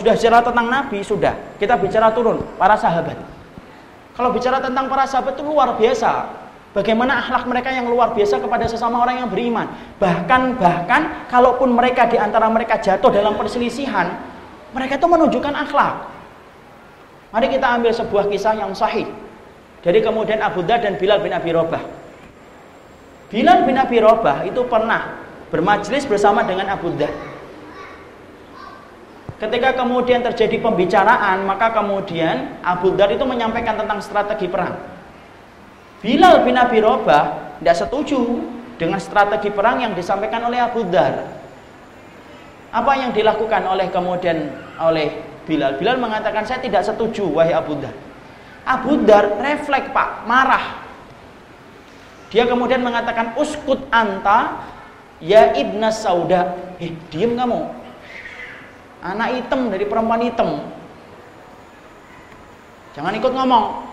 sudah bicara tentang Nabi, sudah. Kita bicara turun, para sahabat. Kalau bicara tentang para sahabat itu luar biasa. Bagaimana akhlak mereka yang luar biasa kepada sesama orang yang beriman. Bahkan bahkan kalaupun mereka di antara mereka jatuh dalam perselisihan, mereka itu menunjukkan akhlak. Mari kita ambil sebuah kisah yang sahih. Dari kemudian Abu Dhar dan Bilal bin Abi Robah. Bilal bin Abi Robah itu pernah bermajlis bersama dengan Abu Dhar. Ketika kemudian terjadi pembicaraan, maka kemudian Abu Dhar itu menyampaikan tentang strategi perang. Bilal bin Abi Robah tidak setuju dengan strategi perang yang disampaikan oleh Abu Dhar. Apa yang dilakukan oleh kemudian oleh Bilal? Bilal mengatakan saya tidak setuju wahai Abu Dhar. Abu Dhar refleks pak, marah. Dia kemudian mengatakan uskut anta Ya ibna sauda. Eh, diem kamu. Anak hitam dari perempuan hitam. Jangan ikut ngomong.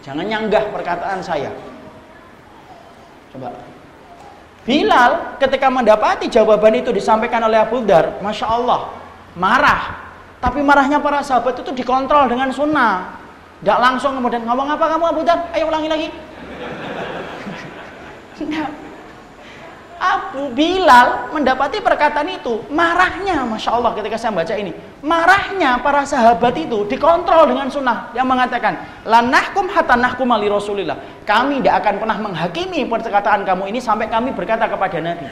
Jangan nyanggah perkataan saya. Coba. Bilal ketika mendapati jawaban itu disampaikan oleh Abu Dar, Masya Allah, marah. Tapi marahnya para sahabat itu dikontrol dengan sunnah. Tidak langsung kemudian ngomong apa kamu Abu Dar? Ayo ulangi lagi. Abu Bilal mendapati perkataan itu. Marahnya Masya Allah ketika saya baca ini. Marahnya para sahabat itu dikontrol dengan sunnah yang mengatakan lanahkum hatta nahkum ali rasulillah. Kami tidak akan pernah menghakimi perkataan kamu ini sampai kami berkata kepada Nabi.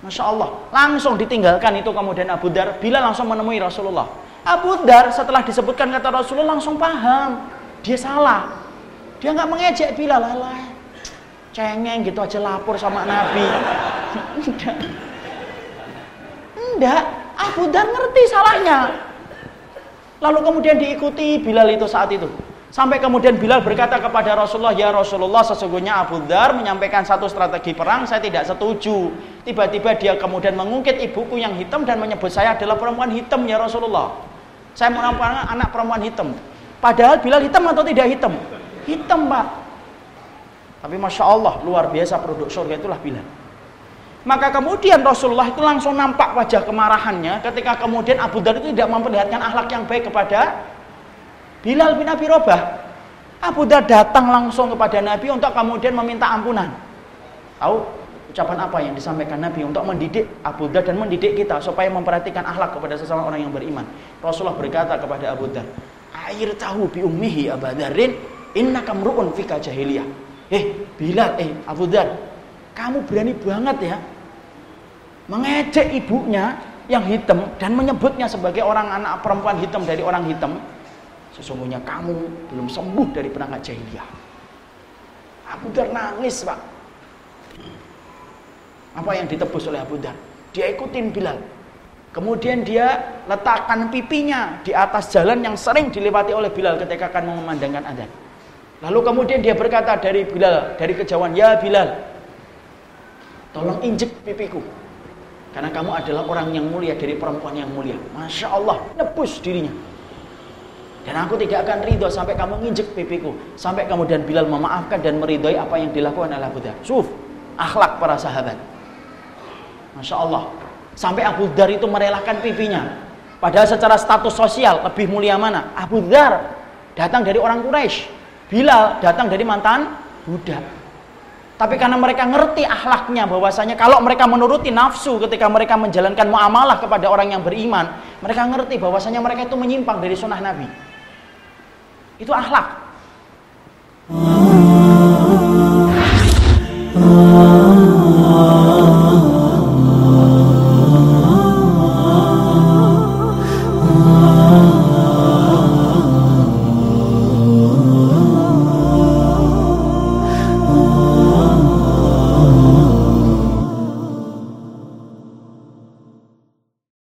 Masya Allah langsung ditinggalkan itu kemudian Abu Dar. Bilal langsung menemui Rasulullah. Abu Dar setelah disebutkan kata Rasulullah langsung paham. Dia salah. Dia nggak mengejek Bilal. Allah cengeng gitu aja lapor sama Nabi. Enggak. Enggak, Abu Dar ngerti salahnya. Lalu kemudian diikuti Bilal itu saat itu. Sampai kemudian Bilal berkata kepada Rasulullah, "Ya Rasulullah, sesungguhnya Abu Dar menyampaikan satu strategi perang, saya tidak setuju." Tiba-tiba dia kemudian mengungkit ibuku yang hitam dan menyebut saya adalah perempuan hitam ya Rasulullah. Saya menampakkan anak perempuan hitam. Padahal Bilal hitam atau tidak hitam? Hitam, Pak. Tapi Masya Allah luar biasa produk surga itulah Bilal. Maka kemudian Rasulullah itu langsung nampak wajah kemarahannya ketika kemudian Abu Dhar itu tidak memperlihatkan akhlak yang baik kepada Bilal bin Abi Robah. Abu Dhar datang langsung kepada Nabi untuk kemudian meminta ampunan. Tahu ucapan apa yang disampaikan Nabi untuk mendidik Abu Dhar dan mendidik kita supaya memperhatikan akhlak kepada sesama orang yang beriman. Rasulullah berkata kepada Abu Dhar, "Air tahu bi ummihi Abadarin inna kamruun fika jahiliyah." Eh, Bilal, eh Abu Dhar, kamu berani banget ya mengejek ibunya yang hitam dan menyebutnya sebagai orang anak perempuan hitam dari orang hitam. Sesungguhnya kamu belum sembuh dari penangkat jahiliyah. Abu Dhar nangis, Pak. Apa yang ditebus oleh Abu Dhar? Dia ikutin Bilal. Kemudian dia letakkan pipinya di atas jalan yang sering dilewati oleh Bilal ketika akan mengumandangkan adzan. Lalu kemudian dia berkata dari Bilal, dari kejauhan, "Ya Bilal, tolong injek pipiku. Karena kamu adalah orang yang mulia dari perempuan yang mulia." Masya Allah, nebus dirinya. Dan aku tidak akan ridho sampai kamu nginjek pipiku. Sampai kemudian Bilal memaafkan dan meridhoi apa yang dilakukan oleh Abu Dhar. Suf, akhlak para sahabat. Masya Allah. Sampai Abu Dhar itu merelakan pipinya. Padahal secara status sosial lebih mulia mana? Abu Dhar datang dari orang Quraisy Bilal datang dari mantan budak. Tapi karena mereka ngerti akhlaknya bahwasanya kalau mereka menuruti nafsu ketika mereka menjalankan muamalah kepada orang yang beriman, mereka ngerti bahwasanya mereka itu menyimpang dari sunnah Nabi. Itu akhlak.